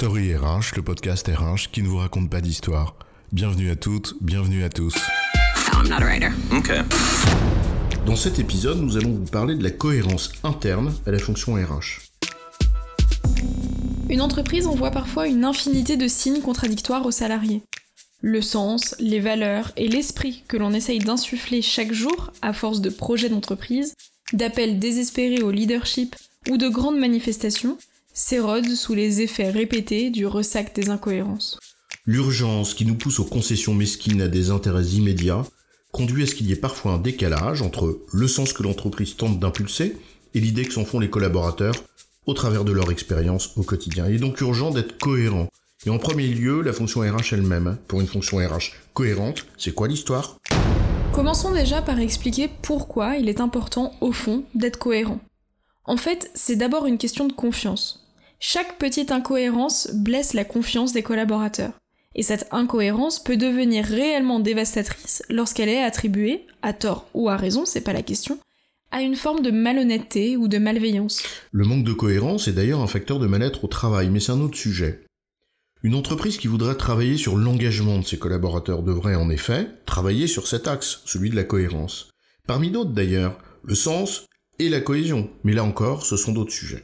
Story RH, le podcast RH qui ne vous raconte pas d'histoire. Bienvenue à toutes, bienvenue à tous. I'm not a writer. Okay. Dans cet épisode, nous allons vous parler de la cohérence interne à la fonction RH. Une entreprise envoie parfois une infinité de signes contradictoires aux salariés. Le sens, les valeurs et l'esprit que l'on essaye d'insuffler chaque jour à force de projets d'entreprise, d'appels désespérés au leadership ou de grandes manifestations s'érode sous les effets répétés du ressac des incohérences. L'urgence qui nous pousse aux concessions mesquines à des intérêts immédiats conduit à ce qu'il y ait parfois un décalage entre le sens que l'entreprise tente d'impulser et l'idée que s'en font les collaborateurs au travers de leur expérience au quotidien. Il est donc urgent d'être cohérent. Et en premier lieu, la fonction RH elle-même. Pour une fonction RH cohérente, c'est quoi l'histoire? Commençons déjà par expliquer pourquoi il est important, au fond, d'être cohérent. En fait, c'est d'abord une question de confiance. Chaque petite incohérence blesse la confiance des collaborateurs. Et cette incohérence peut devenir réellement dévastatrice lorsqu'elle est attribuée, à tort ou à raison, c'est pas la question, à une forme de malhonnêteté ou de malveillance. Le manque de cohérence est d'ailleurs un facteur de mal-être au travail, mais c'est un autre sujet. Une entreprise qui voudrait travailler sur l'engagement de ses collaborateurs devrait en effet travailler sur cet axe, celui de la cohérence. Parmi d'autres d'ailleurs, le sens et la cohésion, mais là encore, ce sont d'autres sujets.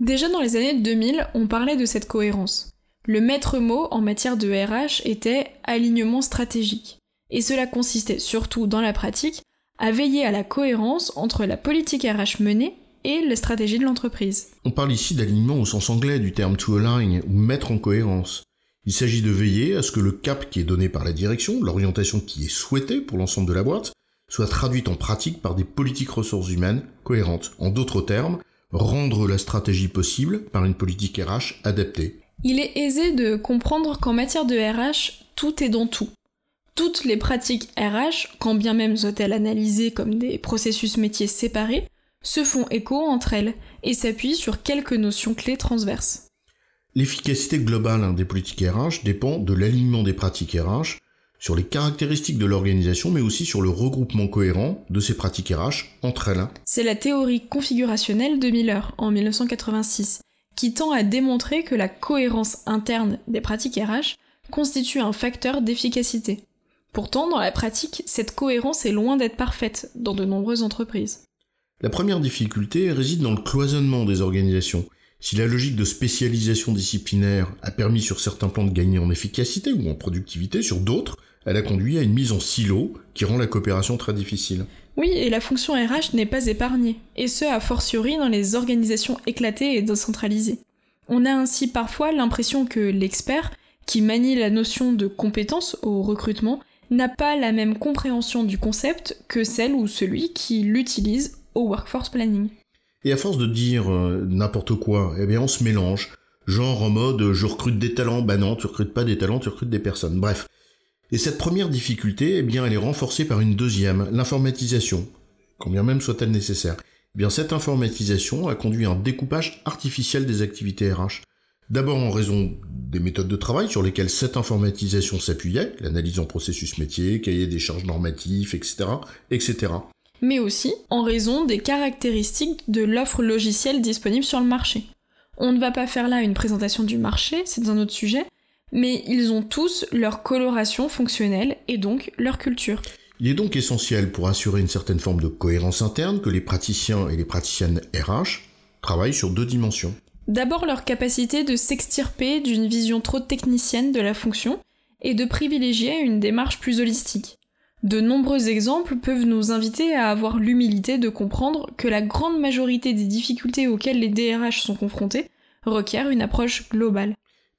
Déjà dans les années 2000, on parlait de cette cohérence. Le maître mot en matière de RH était alignement stratégique. Et cela consistait surtout dans la pratique à veiller à la cohérence entre la politique RH menée et la stratégie de l'entreprise. On parle ici d'alignement au sens anglais du terme to align ou mettre en cohérence. Il s'agit de veiller à ce que le cap qui est donné par la direction, l'orientation qui est souhaitée pour l'ensemble de la boîte, soit traduite en pratique par des politiques ressources humaines cohérentes. En d'autres termes, rendre la stratégie possible par une politique RH adaptée. Il est aisé de comprendre qu'en matière de RH, tout est dans tout. Toutes les pratiques RH, quand bien même soient-elles analysées comme des processus métiers séparés, se font écho entre elles et s'appuient sur quelques notions clés transverses. L'efficacité globale hein, des politiques RH dépend de l'alignement des pratiques RH sur les caractéristiques de l'organisation, mais aussi sur le regroupement cohérent de ces pratiques RH entre elles. C'est la théorie configurationnelle de Miller en 1986, qui tend à démontrer que la cohérence interne des pratiques RH constitue un facteur d'efficacité. Pourtant, dans la pratique, cette cohérence est loin d'être parfaite dans de nombreuses entreprises. La première difficulté réside dans le cloisonnement des organisations. Si la logique de spécialisation disciplinaire a permis sur certains plans de gagner en efficacité ou en productivité, sur d'autres, elle a conduit à une mise en silo qui rend la coopération très difficile. Oui, et la fonction RH n'est pas épargnée, et ce a fortiori dans les organisations éclatées et décentralisées. On a ainsi parfois l'impression que l'expert, qui manie la notion de compétence au recrutement, n'a pas la même compréhension du concept que celle ou celui qui l'utilise au workforce planning. Et à force de dire euh, n'importe quoi, eh bien on se mélange. Genre en mode je recrute des talents, bah non, tu recrutes pas des talents, tu recrutes des personnes. Bref. Et cette première difficulté, eh elle est renforcée par une deuxième, l'informatisation. Combien même soit-elle nécessaire. Eh bien cette informatisation a conduit à un découpage artificiel des activités RH. D'abord en raison des méthodes de travail sur lesquelles cette informatisation s'appuyait, l'analyse en processus métier, cahier des charges normatifs, etc., etc mais aussi en raison des caractéristiques de l'offre logicielle disponible sur le marché. On ne va pas faire là une présentation du marché, c'est un autre sujet, mais ils ont tous leur coloration fonctionnelle et donc leur culture. Il est donc essentiel pour assurer une certaine forme de cohérence interne que les praticiens et les praticiennes RH travaillent sur deux dimensions. D'abord leur capacité de s'extirper d'une vision trop technicienne de la fonction et de privilégier une démarche plus holistique. De nombreux exemples peuvent nous inviter à avoir l'humilité de comprendre que la grande majorité des difficultés auxquelles les DRH sont confrontés requièrent une approche globale.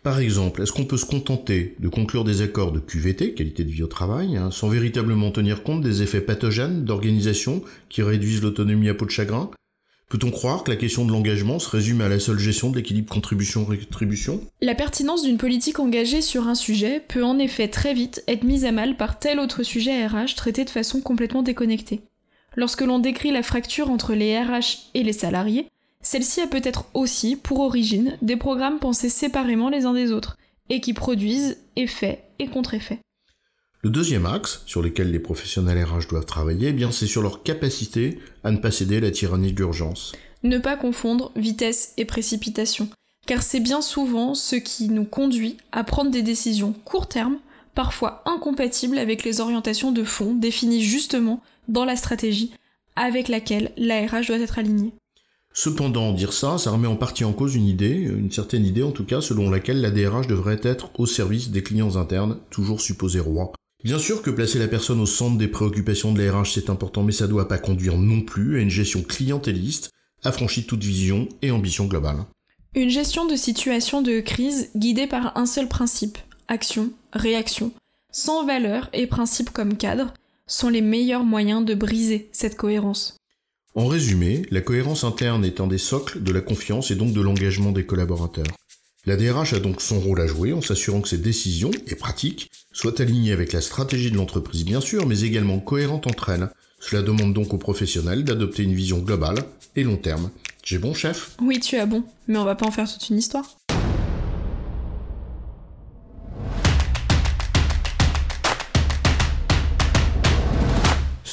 Par exemple, est-ce qu'on peut se contenter de conclure des accords de QVT, qualité de vie au travail, hein, sans véritablement tenir compte des effets pathogènes d'organisation qui réduisent l'autonomie à peau de chagrin? Peut-on croire que la question de l'engagement se résume à la seule gestion de l'équilibre contribution-rétribution? La pertinence d'une politique engagée sur un sujet peut en effet très vite être mise à mal par tel autre sujet RH traité de façon complètement déconnectée. Lorsque l'on décrit la fracture entre les RH et les salariés, celle-ci a peut-être aussi pour origine des programmes pensés séparément les uns des autres, et qui produisent effet et contre-effet. Le deuxième axe sur lequel les professionnels RH doivent travailler, eh bien c'est sur leur capacité à ne pas céder à la tyrannie de l'urgence. Ne pas confondre vitesse et précipitation. car c'est bien souvent ce qui nous conduit à prendre des décisions court terme, parfois incompatibles avec les orientations de fond définies justement dans la stratégie avec laquelle l'ARH doit être alignée. Cependant, dire ça, ça remet en partie en cause une idée, une certaine idée en tout cas, selon laquelle la DRH devrait être au service des clients internes, toujours supposés rois. Bien sûr que placer la personne au centre des préoccupations de la RH c'est important, mais ça ne doit pas conduire non plus à une gestion clientéliste, affranchie de toute vision et ambition globale. Une gestion de situation de crise guidée par un seul principe, action, réaction, sans valeur et principe comme cadre, sont les meilleurs moyens de briser cette cohérence. En résumé, la cohérence interne est un des socles de la confiance et donc de l'engagement des collaborateurs. La DRH a donc son rôle à jouer en s'assurant que ses décisions et pratiques soient alignées avec la stratégie de l'entreprise bien sûr, mais également cohérentes entre elles. Cela demande donc aux professionnels d'adopter une vision globale et long terme. J'ai bon chef? Oui, tu as bon, mais on va pas en faire toute une histoire.